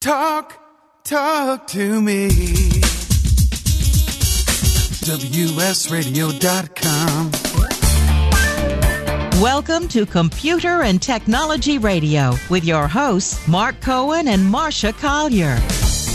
Talk, talk to me. WSRadio.com. Welcome to Computer and Technology Radio with your hosts, Mark Cohen and Marsha Collier.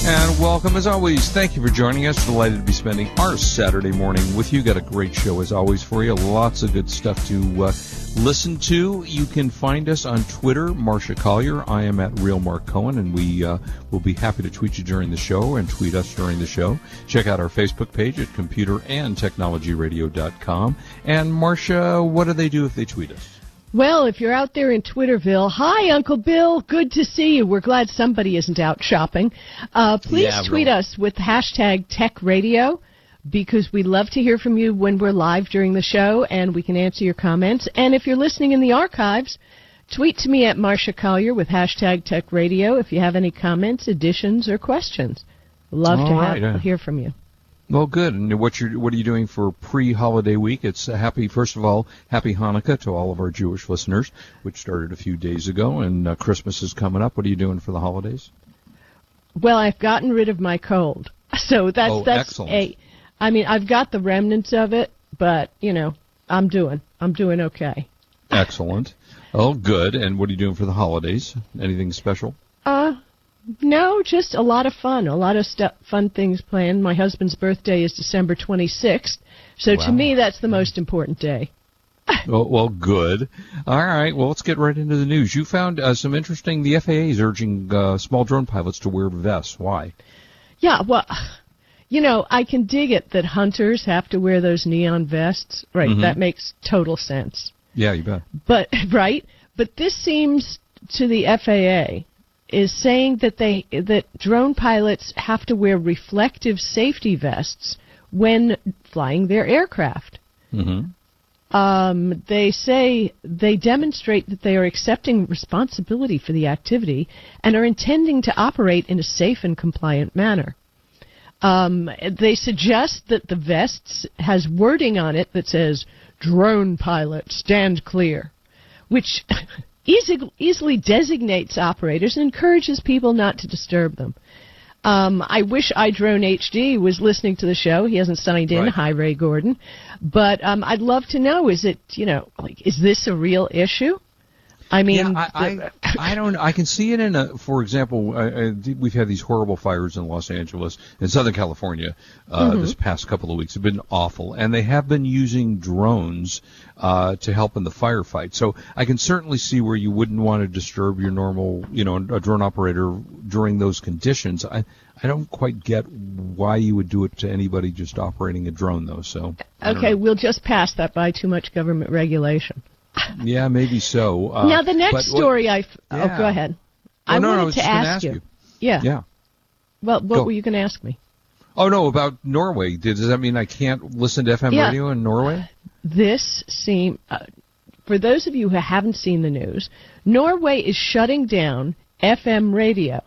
And welcome as always. Thank you for joining us. Delighted to be spending our Saturday morning with you. Got a great show as always for you. Lots of good stuff to uh, listen to. You can find us on Twitter, Marsha Collier. I am at Real Mark Cohen, and we uh, will be happy to tweet you during the show and tweet us during the show. Check out our Facebook page at computerandtechnologyradio.com. And Marsha, what do they do if they tweet us? Well, if you're out there in Twitterville, hi, Uncle Bill. Good to see you. We're glad somebody isn't out shopping. Uh, please Yeah, tweet really. us with hashtag Tech Radio because we love to hear from you when we're live during the show and we can answer your comments. And if you're listening in the archives, tweet to me at Marsha Collier with hashtag Tech Radio if you have any comments, additions, or questions. Love to All have, right, uh, hear from you. Well, good. And what you what are you doing for pre-holiday week? It's a happy. First of all, happy Hanukkah to all of our Jewish listeners, which started a few days ago, and uh, Christmas is coming up. What are you doing for the holidays? Well, I've gotten rid of my cold, so that's Oh, that's excellent. a. I mean, I've got the remnants of it, but you know, I'm doing I'm doing okay. Excellent. Oh, good. And what are you doing for the holidays? Anything special? Uh, no, just a lot of fun, a lot of stu- fun things planned. My husband's birthday is December 26th, so Wow. to me that's the most important day. Well, well, good. All right. Well, let's get right into the news. You found uh, some interesting. The FAA is urging uh, small drone pilots to wear vests. Why? Yeah, well, you know, I can dig it that hunters have to wear those neon vests. Right, Mhm. that makes total sense. Yeah, you bet. But right, but this seems to the FAA is saying that they that drone pilots have to wear reflective safety vests when flying their aircraft. hmm Um, they say they demonstrate that they are accepting responsibility for the activity and are intending to operate in a safe and compliant manner. Um, they suggest that the vests has wording on it that says "Drone pilot, stand clear," which easy, easily designates operators and encourages people not to disturb them. Um, I wish iDrone HD was listening to the show. He hasn't signed in. Right. Hi, Ray Gordon. But um, I'd love to know: is it you know like is this a real issue? I mean, yeah, I, I, I don't. I can see it in a. For example, I, we've had these horrible fires in Los Angeles and Southern California uh, Mm-hmm. this past couple of weeks. Have been awful, and they have been using drones uh, to help in the firefight. So I can certainly see where you wouldn't want to disturb your normal, you know, a drone operator during those conditions. I I don't quite get why you would do it to anybody just operating a drone, though. So okay, we'll just pass that by too much government regulation. Yeah, maybe so. Uh, now the next what- story I f- oh go ahead. Oh, I no, no, I wanted was to ask, ask you. you. Yeah. Yeah. Well, what Go. were you going to ask me? Oh no, about Norway. Does that mean I can't listen to FM Yeah. radio in Norway? this seem uh, for those of you who haven't seen the news, Norway is shutting down FM radio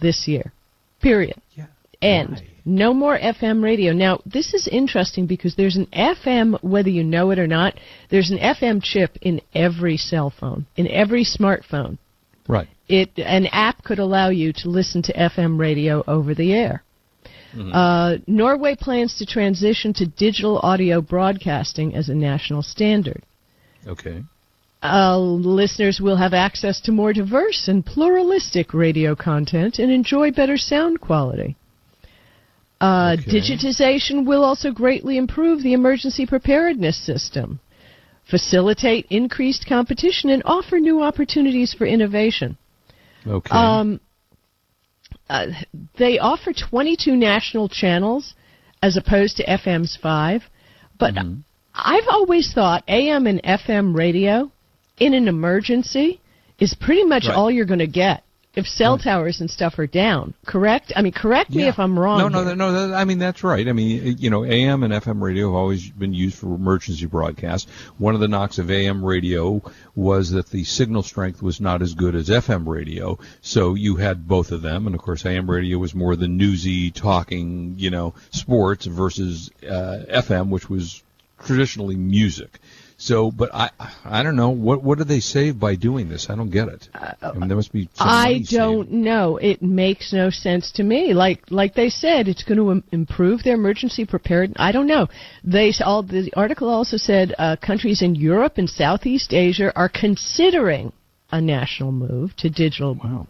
this year. Period. Yeah. End. Why? No more FM radio. Now, this is interesting because there's an FM, whether you know it or not, there's an FM chip in every cell phone, in every smartphone. Right. It an app could allow you to listen to FM radio over the air. Uh, Norway plans to transition to digital audio broadcasting as a national standard. Okay. Uh, listeners will have access to more diverse and pluralistic radio content and enjoy better sound quality. Uh, Okay. Digitization will also greatly improve the emergency preparedness system, facilitate increased competition, and offer new opportunities for innovation. Okay. Um, uh, they offer 22 national channels as opposed to FM's five, but Mm-hmm. I've always thought AM and FM radio in an emergency is pretty much Right. all you're going to get if cell towers and stuff are down. Correct? I mean, correct me Yeah. if I'm wrong. No, no, here. no. That, I mean, that's right. I mean, you know, AM and FM radio have always been used for emergency broadcasts. One of the knocks of AM radio was that the signal strength was not as good as FM radio. So you had both of them, and of course, AM radio was more the newsy, talking, you know, sports versus uh, FM, which was traditionally music. So, but I, I don't know what what do they save by doing this? I don't get it. I mean, there must be. Some I don't saved. know. It makes no sense to me. Like like they said, it's going to Im- improve their emergency preparedness. I don't know. They all the article also said uh, countries in Europe and Southeast Asia are considering a national move to digital. Wow.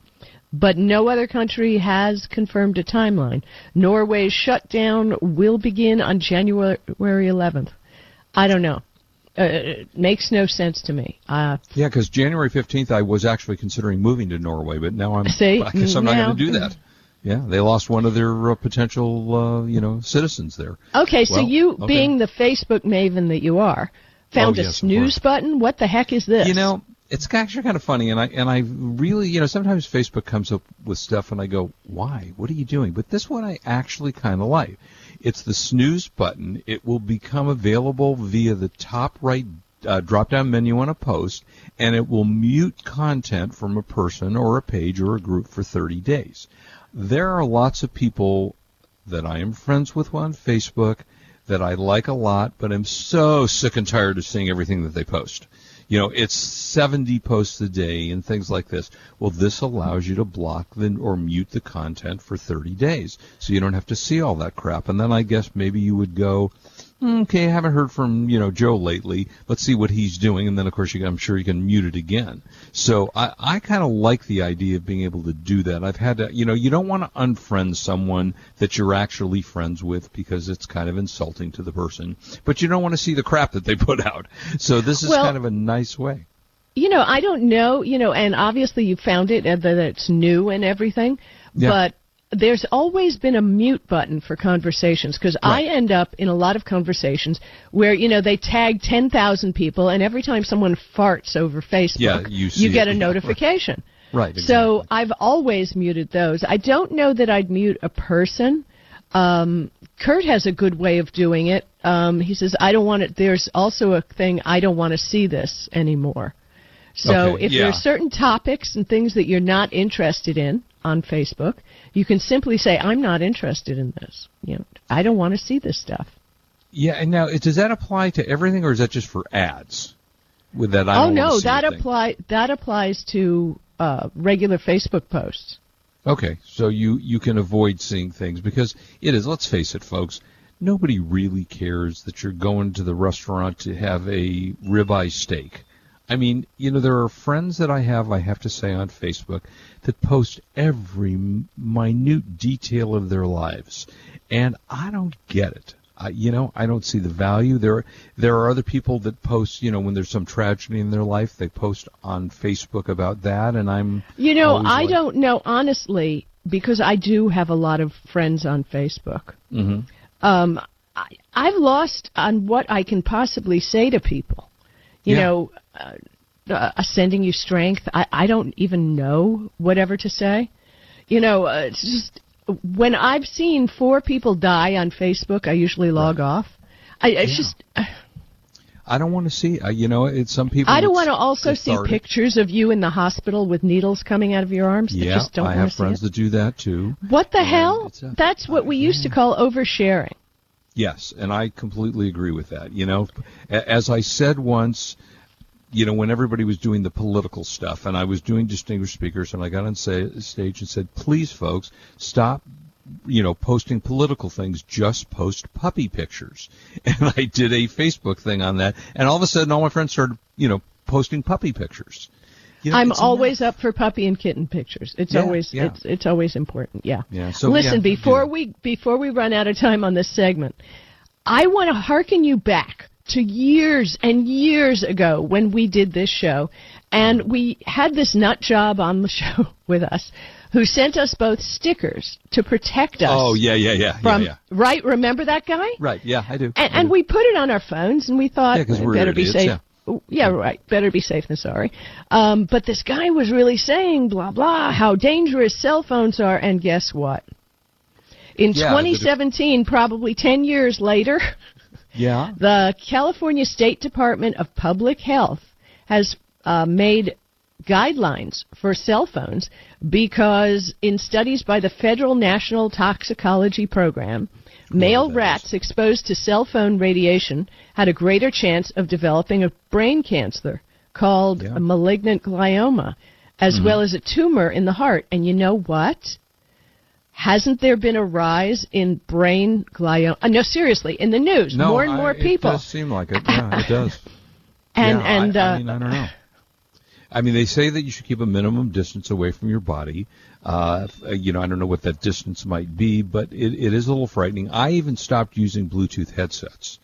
But no other country has confirmed a timeline. Norway's shutdown will begin on January 11th. I don't know. Uh, it makes no sense to me. Uh, Yeah, because January fifteenth, I was actually considering moving to Norway, but now I'm. See? I guess I'm not going to do that. Yeah, they lost one of their uh, potential, uh, you know, citizens there. Okay, so you, okay. being the Facebook maven that you are, found Oh, a yes, snooze button. What the heck is this? You know, it's actually kind of funny, and I and I really, you know, sometimes Facebook comes up with stuff, and I go, "Why? What are you doing?" But this one I actually kind of like. It's the snooze button. It will become available via the top right uh, drop-down menu on a post, and it will mute content from a person or a page or a group for 30 days. There are lots of people that I am friends with on Facebook that I like a lot, but I'm so sick and tired of seeing everything that they post. You know, it's 70 posts a day and things like this. Well, this allows you to block the, or mute the content for 30 days. So you don't have to see all that crap. And then I guess maybe you would go, "Hmm, okay, I haven't heard from, you know, Joe lately. Let's see what he's doing. And then of course you, I'm sure you can mute it again. So I, I kind of like the idea of being able to do that. I've had to, you know, you don't want to unfriend someone that you're actually friends with because it's kind of insulting to the person, but you don't want to see the crap that they put out. So this is Well- kind of a nice way. you know, I don't know, you know, and obviously you found it and that it's new and everything, Yeah. but there's always been a mute button for conversations because I end up in a lot of conversations where you know they tag ten thousand people, and every time someone farts over Facebook, Yeah, you see get it. a Yeah, right. notification. Right. So I've always muted those. I don't know that I'd mute a person. Um, Kurt has a good way of doing it. Um, he says, "I don't want it." There's also a thing. I don't want to see this anymore. So Okay, if yeah. there are certain topics and things that you're not interested in on Facebook, you can simply say, "I'm not interested in this." You know, I don't want to see this stuff. Yeah, and now does that apply to everything, or is that just for ads? With that, I oh no, that apply that applies to uh, regular Facebook posts. Okay, so you you can avoid seeing things because it is. Let's face it, folks. Nobody really cares that you're going to the restaurant to have a ribeye steak. I mean, you know, there are friends that I have, I have to say, on Facebook that post every minute detail of their lives, and I don't get it. I, you know, I don't see the value. There, there are other people that post, you know, when there's some tragedy in their life, they post on Facebook about that, and I'm, You know, I like- don't know honestly because I do have a lot of friends on Facebook. Mm-hmm. Um, I, I've lost on what I can possibly say to people. You Yeah. know, uh, uh, sending you strength. I, I don't even know whatever to say. You know, uh, it's just when I've seen four people die on Facebook, I usually log off. I, it's Yeah. just. uh, I don't want to see. Uh, you know, it's some people. I don't want to also see pictures of you in the hospital with needles coming out of your arms. I Yeah, just don't I have friends that do that too. What the And hell? a- That's what we used to call oversharing. Yes, and I completely agree with that. You know, as I said once, you know, when everybody was doing the political stuff, and I was doing distinguished speakers, and I got on sa- stage and said, "Please, folks, stop." You know, posting political things, just post puppy pictures. And I did a Facebook thing on that, and all of a sudden, all my friends started, you know, posting puppy pictures. You know, I'm always enough. up for puppy and kitten pictures. It's Yeah, always yeah. it's it's always important. Yeah. Yeah, so, Listen, yeah, before we before we run out of time on this segment, I want to hearken you back to years and years ago when we did this show, and we had this nut job on the show with us, who sent us both stickers to protect us. Oh yeah, yeah, yeah, From yeah, yeah. right, remember that guy? Right, yeah, I do. And, I and we put it on our phones, and we thought, Yeah, we're better be safe. yeah. Yeah, right. Better be safe than sorry. Um, but this guy was really saying blah blah how dangerous cell phones are, and guess what? In Yeah, 2017, probably 10 years later, yeah, the California State Department of Public Health has uh, made guidelines for cell phones because in studies by the Federal National Toxicology Program, male rats exposed to cell phone radiation had a greater chance of developing a brain cancer called Yeah. a malignant glioma, as Mm-hmm. well as a tumor in the heart. And you know what? Hasn't there been a rise in brain glioma? Uh, no, seriously, in the news, No, more and I- more people. It does seem like it. Yeah, it does. and Yeah, and I, uh, I mean, I don't know. I mean, they say that you should keep a minimum distance away from your body. Uh, you know, I don't know what that distance might be, but it, it is a little frightening. I even stopped using Bluetooth headsets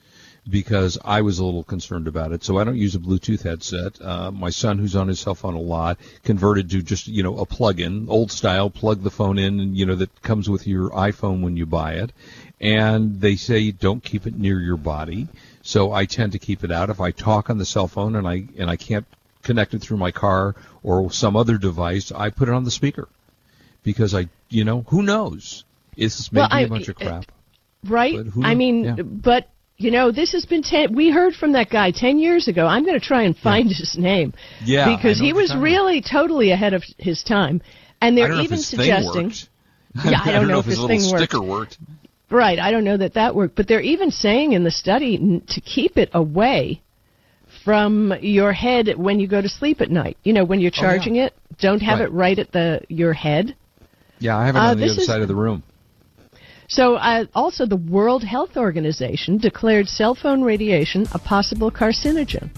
because I was a little concerned about it. So I don't use a Bluetooth headset. Uh, my son, who's on his cell phone a lot, converted to just you know a plug-in, old style, plug the phone in, and you know that comes with your iPhone when you buy it. And they say don't keep it near your body. So I tend to keep it out. If I talk on the cell phone and I and I can't connect it through my car or some other device, I put it on the speaker because I, you know, who knows? It's maybe Well, I- a bunch of crap. right? But who I mean, Yeah. but you know, this has been ten. We heard from that guy ten years ago. I'm going to try and find his name. Yeah, because he was really totally ahead of his time. And they're don't know if even his suggesting. thing worked. Yeah, I don't know if his his thing worked. sticker worked. Right, I don't know that that worked, but they're even saying in the study n- to keep it away from your head when you go to sleep at night. You know, when you're Oh, yeah. charging it, don't have Right. it right at the your head. Yeah, I have it Uh, on the other is- side of the room. So, uh, also the World Health Organization declared cell phone radiation a possible carcinogen.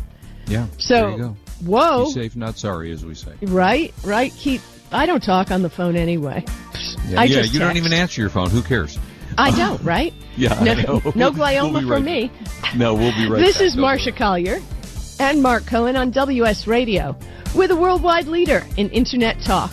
Yeah. So, there you go. whoa, Be safe, not sorry, as we say. right, right. Keep. I don't talk on the phone anyway. Yeah, yeah you don't even answer your phone. Who cares? I don't, right? Yeah, no, I know. no We'll glioma for right me. No, we'll be right this back. is worry. Collier and Mark Cohen on WS Radio. We're the worldwide leader in Internet talk.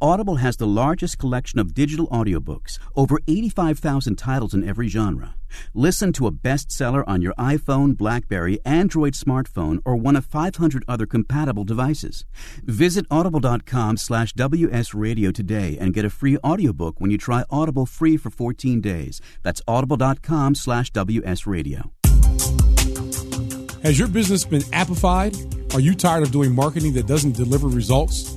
Audible has the largest collection of digital audiobooks, over 85,000 titles in every genre. Listen to a bestseller on your iPhone, Blackberry, Android smartphone, or one of 500 other compatible devices. Visit audible.com slash wsradio today and get a free audiobook when you try Audible free for 14 days. That's audible.com slash wsradio. Has your business been appified? Are you tired of doing marketing that doesn't deliver results?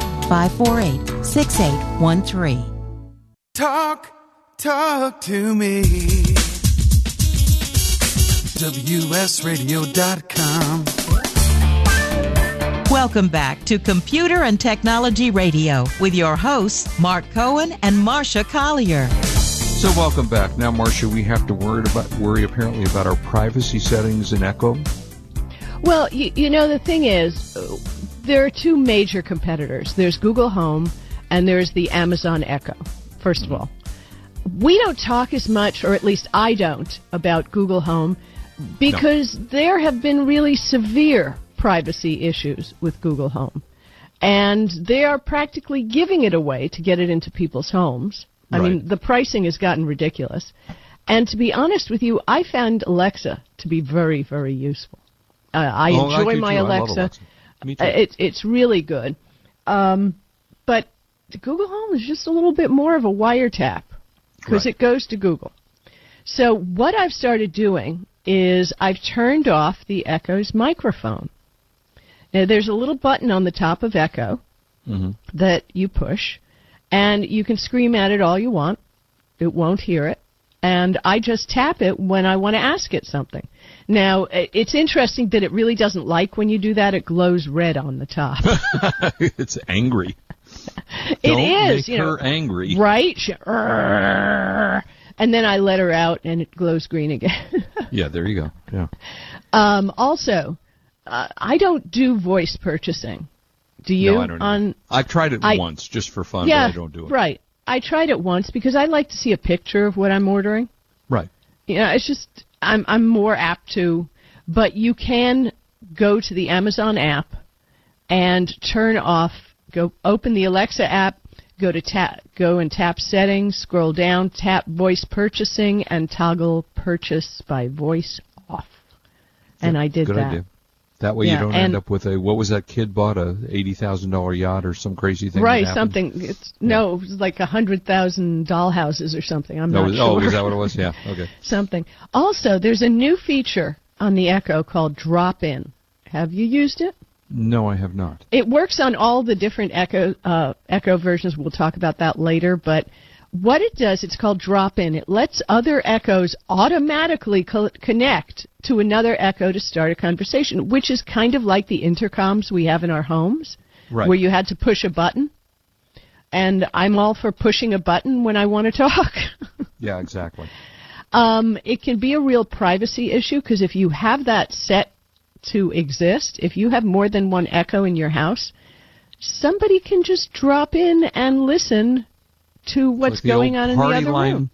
548 6813. Talk, talk to me. WSRadio.com. Welcome back to Computer and Technology Radio with your hosts, Mark Cohen and Marsha Collier. So welcome back. Now, Marsha, we have to worry about worry apparently about our privacy settings in Echo. Well, you, you know, the thing is, there are two major competitors. There's Google Home and there's the Amazon Echo, first of all. We don't talk as much, or at least I don't, about Google Home because there have been really severe privacy issues with Google Home. And they are practically giving it away to get it into people's homes. I Right. mean, the pricing has gotten ridiculous. And to be honest with you, I found Alexa to be very, very useful. Uh, I Oh, enjoy do my too. I Alexa. Me too. Uh, It's it's really good, um, but the Google Home is just a little bit more of a wiretap because Right. it goes to Google. So what I've started doing is I've turned off the Echo's microphone. Now there's a little button on the top of Echo Mm-hmm. that you push, and you can scream at it all you want. It won't hear it. And I just tap it when I want to ask it something. Now, it's interesting that it really doesn't like when you do that. It glows red on the top. it's angry. it Don't is, make you know, her angry. right? She- And then I let her out, and it glows green again. Yeah, there you go. Yeah. um, also, uh, I don't do voice purchasing. Do you? no, I don't. on either. I've tried it I- once just for fun, yeah, but I don't do it. right. I tried it once because I like to see a picture of what I'm ordering. Right. you know, it's just I'm I'm more apt to, but you can go to the Amazon app and turn off. Go open the Alexa app. Go to tap. Go and tap settings. Scroll down. Tap voice purchasing and toggle purchase by voice off. And I did that. idea. That way Yeah, you don't end up with a what was that kid bought a eighty thousand dollar yacht or some crazy thing. Right, something. It's no, it was like a hundred thousand dollhouses or something. I'm No, not was- sure. oh, was that what it was? Yeah. Okay. something. Also, there's a new feature on the Echo called Drop In. Have you used it? No, I have not. It works on all the different Echo uh, Echo versions. We'll talk about that later. But what it does, it's called Drop In. It lets other Echoes automatically co- connect to another Echo to start a conversation, which is kind of like the intercoms we have in our homes, Right. where you had to push a button. And I'm all for pushing a button when I want to talk. Yeah, exactly. Um, it can be a real privacy issue because if you have that set to exist, if you have more than one echo in your house, somebody can just drop in and listen to what's Like going on in the other line. room.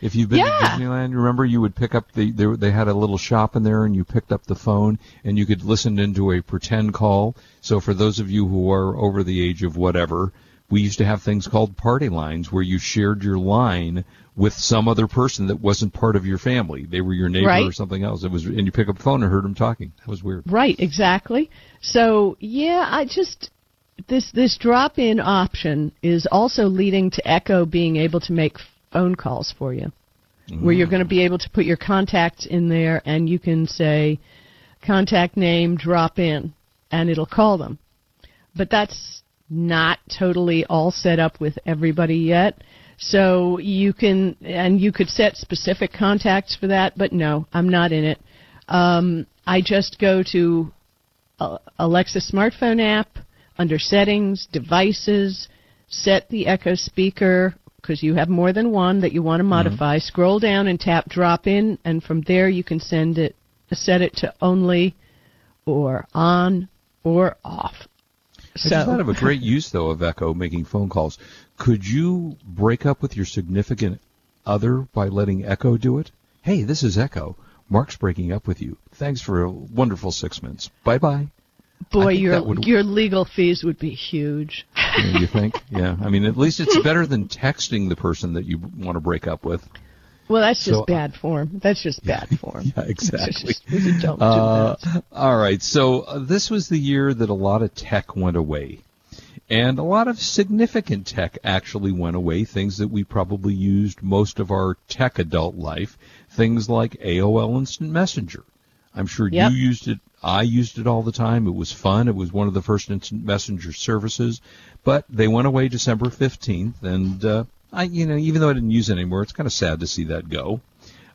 If you've been Yeah. to Disneyland, remember you would pick up the they, they had a little shop in there, and you picked up the phone, and you could listen into a pretend call. So for those of you who are over the age of whatever, we used to have things called party lines where you shared your line with some other person that wasn't part of your family. They were your neighbor or something else. It was, and you pick up the phone and heard them talking. That was weird. Right, exactly. So yeah, I just this this drop in option is also leading to Echo being able to make phone calls for you. Where you're going to be able to put your contacts in there and you can say contact name drop in and it'll call them. But that's not totally all set up with everybody yet. So you can, and you could set specific contacts for that, but no, I'm not in it. Um, I just go to uh, Alexa smartphone app under settings, devices, set the Echo speaker because you have more than one that you want to mm-hmm. modify. Scroll down and tap drop in, and from there you can send it, set it to only, or on, or off. I just thought of a great use though of Echo making phone calls. Could you break up with your significant other by letting Echo do it? Hey, this is Echo. Mark's breaking up with you. Thanks for a wonderful six minutes. Bye bye. Boy, your would- your legal fees would be huge. You think? Yeah. I mean, at least it's better than texting the person that you want to break up with. Well, that's just So, uh, bad form. That's just bad form. Yeah, exactly. Do Uh, that. all right. So uh, this was the year that a lot of tech went away. And a lot of significant tech actually went away, things that we probably used most of our tech adult life, things like AOL Instant Messenger. I'm sure Yep. you used it. I used it all the time. It was fun. It was one of the first instant messenger services, but they went away December 15th. And, uh, I, you know, even though I didn't use it anymore, it's kind of sad to see that go.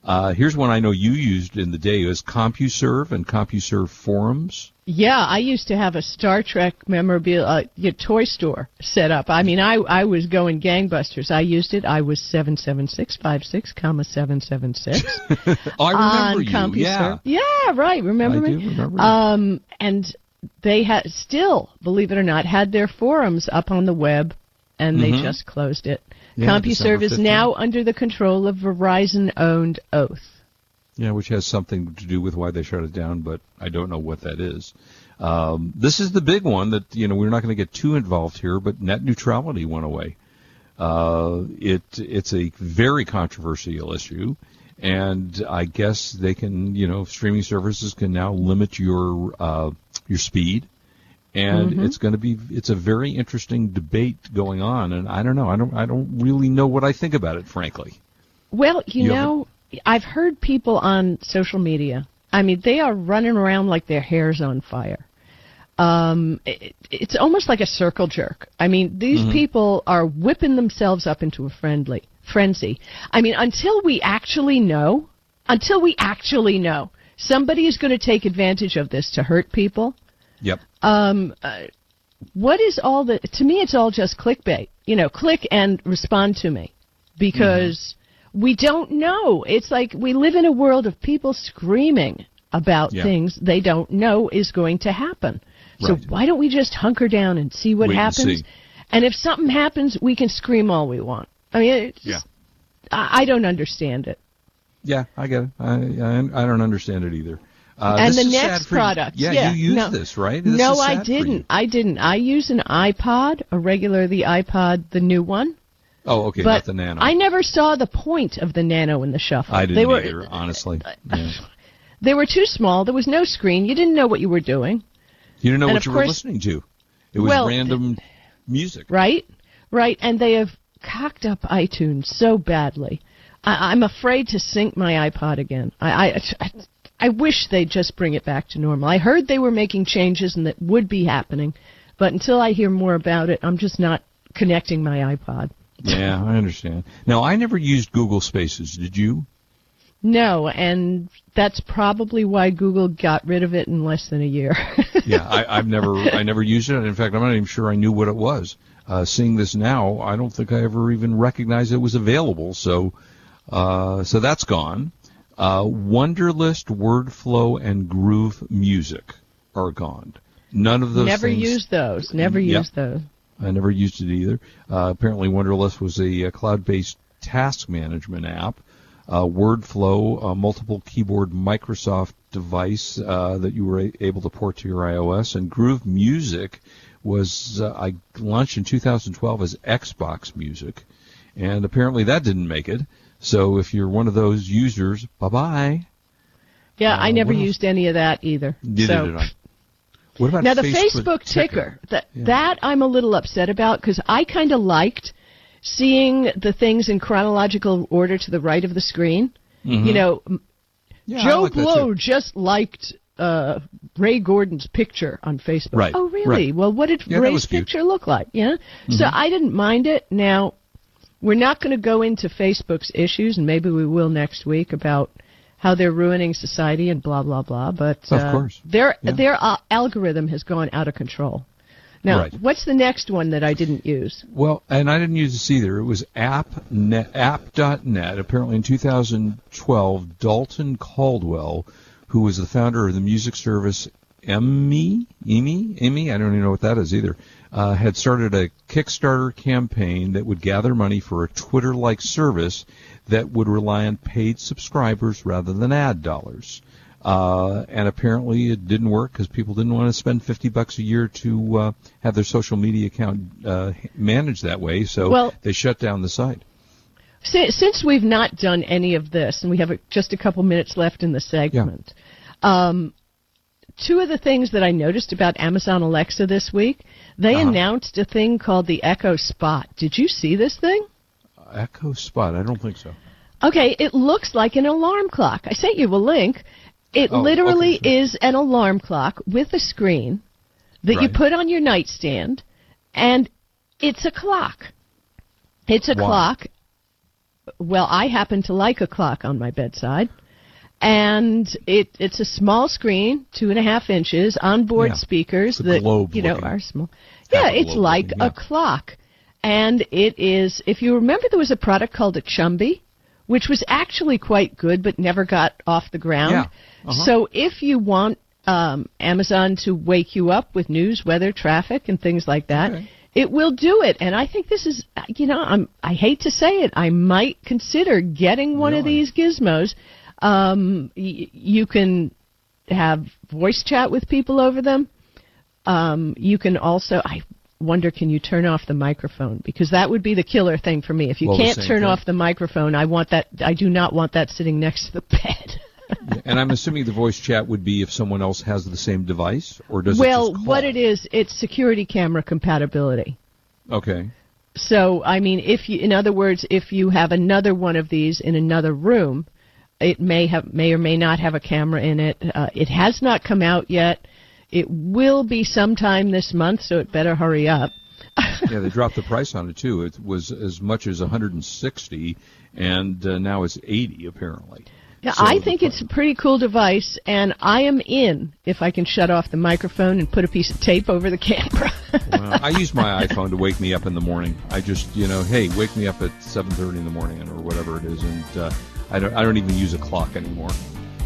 Uh, here's one I know you used in the day is CompuServe and CompuServe forums. Yeah, I used to have a Star Trek memorabilia uh, toy store set up. I mean, I I was going gangbusters. I used it. I was seven seven six five six comma seven seven six. I remember you. CompuServe. Yeah, yeah, right. Remember I me? do remember. Um, and they had still, believe it or not, had their forums up on the web, and they just closed it. Yeah, CompuServe is now under the control of Verizon-owned Oath. yeah, which has something to do with why they shut it down, but I don't know what that is. Um, this is the big one that you know we're not going to get too involved here, but net neutrality went away. Uh, it it's a very controversial issue, and I guess they can you know streaming services can now limit your uh, your speed, and Mm-hmm. it's going to be it's a very interesting debate going on, and I don't know I don't I don't really know what I think about it frankly. Well, you, You know, I've heard people on social media. I mean, they are running around like their hair's on fire. Um, it, it's almost like a circle jerk. I mean, these Mm-hmm. people are whipping themselves up into a friendly frenzy. I mean, until we actually know, until we actually know, somebody is going to take advantage of this to hurt people. Yep. Um, uh, what is all the to me it's all just clickbait you know click and respond to me because mm-hmm. we don't know it's like we live in a world of people screaming about Yeah. things they don't know is going to happen so Right. why don't we just hunker down and see what Wait and happens see. and if something happens we can scream all we want i mean it's, Yeah. I, I don't understand it Yeah, I get it. I I, I don't understand it either. Uh, and the next for you. product. Yeah, yeah, you use no. this, right? This no, I sad for you. didn't. I didn't. I use an iPod, a regular the iPod, the new one. Oh, okay, but not the Nano. I never saw the point of the Nano in the shuffle. I didn't they were, either, honestly. Yeah. They were too small. There was no screen. You didn't know what you were doing, You didn't know and what you were listening to. It was Well, random music. right? Right. And they have cocked up iTunes so badly. I, I'm afraid to sync my iPod again. I, I, I, wish they'd just bring it back to normal. I heard they were making changes and that would be happening, but until I hear more about it, I'm just not connecting my iPod. Yeah, I understand. Now, I never used Google Spaces. Did you? No, and that's probably why Google got rid of it in less than a year. Yeah, I, I've never, I never used it. In fact, I'm not even sure I knew what it was. Uh, seeing this now, I don't think I ever even recognized it was available. So, uh, so that's gone. Uh, Wunderlist, Wordflow, and Groove Music are gone. None of those. Never things- used those. Never Yep. used those. I never used it either. Uh, apparently, Wunderlist was a, uh cloud-based task management app. Uh, Wordflow, a multiple keyboard Microsoft device uh, that you were a- able to port to your iOS, and Groove Music was uh, I launched in 2012 as Xbox Music, and apparently that didn't make it. So if you're one of those users, bye bye. Yeah, I Uh, never used any of that either. Neither so, did I. What about Now the Facebook, Facebook ticker, that Yeah. that I'm a little upset about because I kind of liked seeing the things in chronological order to the right of the screen. You know, Mm-hmm. Yeah, Joe like Blow just liked uh, Ray Gordon's picture on Facebook. Right, Oh, really? right. Well, what did Yeah, Ray's. Mm-hmm. picture look like? Yeah. So I didn't mind it. Now, we're not going to go into Facebook's issues, and maybe we will next week about how they're ruining society and blah blah blah. But Of uh, course. their Yeah. their uh, algorithm has gone out of control. Now, Right. what's the next one that I didn't use? Well, and I didn't use this either. It was app.net, app.net. Apparently in 2012, Dalton Caldwell, who was the founder of the music service Emmy, Emmy, Emmy, I don't even know what that is either, uh, had started a Kickstarter campaign that would gather money for a Twitter-like service that would rely on paid subscribers rather than ad dollars. Uh, and apparently it didn't work because people didn't want to spend 50 bucks a year to uh, have their social media account uh, managed that way, so Well- they shut down the site. Si- Since we've not done any of this, and we have just a couple minutes left in the segment, um, two of the things that I noticed about Amazon Alexa this week, they Uh-huh. announced a thing called the Echo Spot. Did you see this thing? Echo Spot, I don't think so. Okay, it looks like an alarm clock. I sent you a link. It Oh, literally okay, is an alarm clock with a screen that you put on your nightstand, and it's a clock. It's a Why? clock. Well, I happen to like a clock on my bedside. And it it's a small screen, two and a half inches, onboard Yeah. speakers that you know looking. are small. Yeah, it's like looking, yeah. a clock. And it is if you remember there was a product called a Chumby, which was actually quite good but never got off the ground. Yeah. Uh-huh. So if you want um, Amazon to wake you up with news, weather, traffic, and things like that, Okay. it will do it. And I think this is, you know, I'm, I hate to say it, I might consider getting one of these gizmos. Um, y- you can have voice chat with people over them. Um, you can also, I wonder, can you turn off the microphone? Because that would be the killer thing for me. If you Well, can't turn thing. off the microphone, I want that. I do not want that sitting next to the bed. and I'm assuming the voice chat would be if someone else has the same device, or does well, it what it is, it's security camera compatibility. Okay. So, I mean, if you, in other words, if you have another one of these in another room, it may have, may or may not have a camera in it. Uh, it has not come out yet. It will be sometime this month, so it better hurry up. Yeah, they dropped the price on it too. It was as much as 160, and uh, now it's 80 apparently. Yeah, So I think it's a pretty cool device, and I am in if I can shut off the microphone and put a piece of tape over the camera. Well, I use my iPhone to wake me up in the morning. I just, you know, hey, wake me up at 7:30 in the morning or whatever it is, and uh, I don't, I don't even use a clock anymore.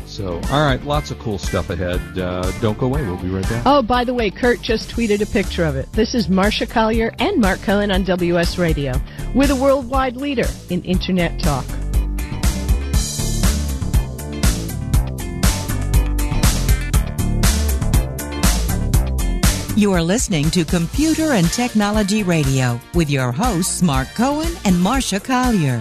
So, all right, lots of cool stuff ahead. Uh, don't go away. We'll be right back. Oh, by the way, Kurt just tweeted a picture of it. This is Marsha Collier and Mark Cohen on WS Radio. We're the worldwide leader in Internet talk. You are listening to Computer and Technology Radio with your hosts, Mark Cohen and Marsha Collier.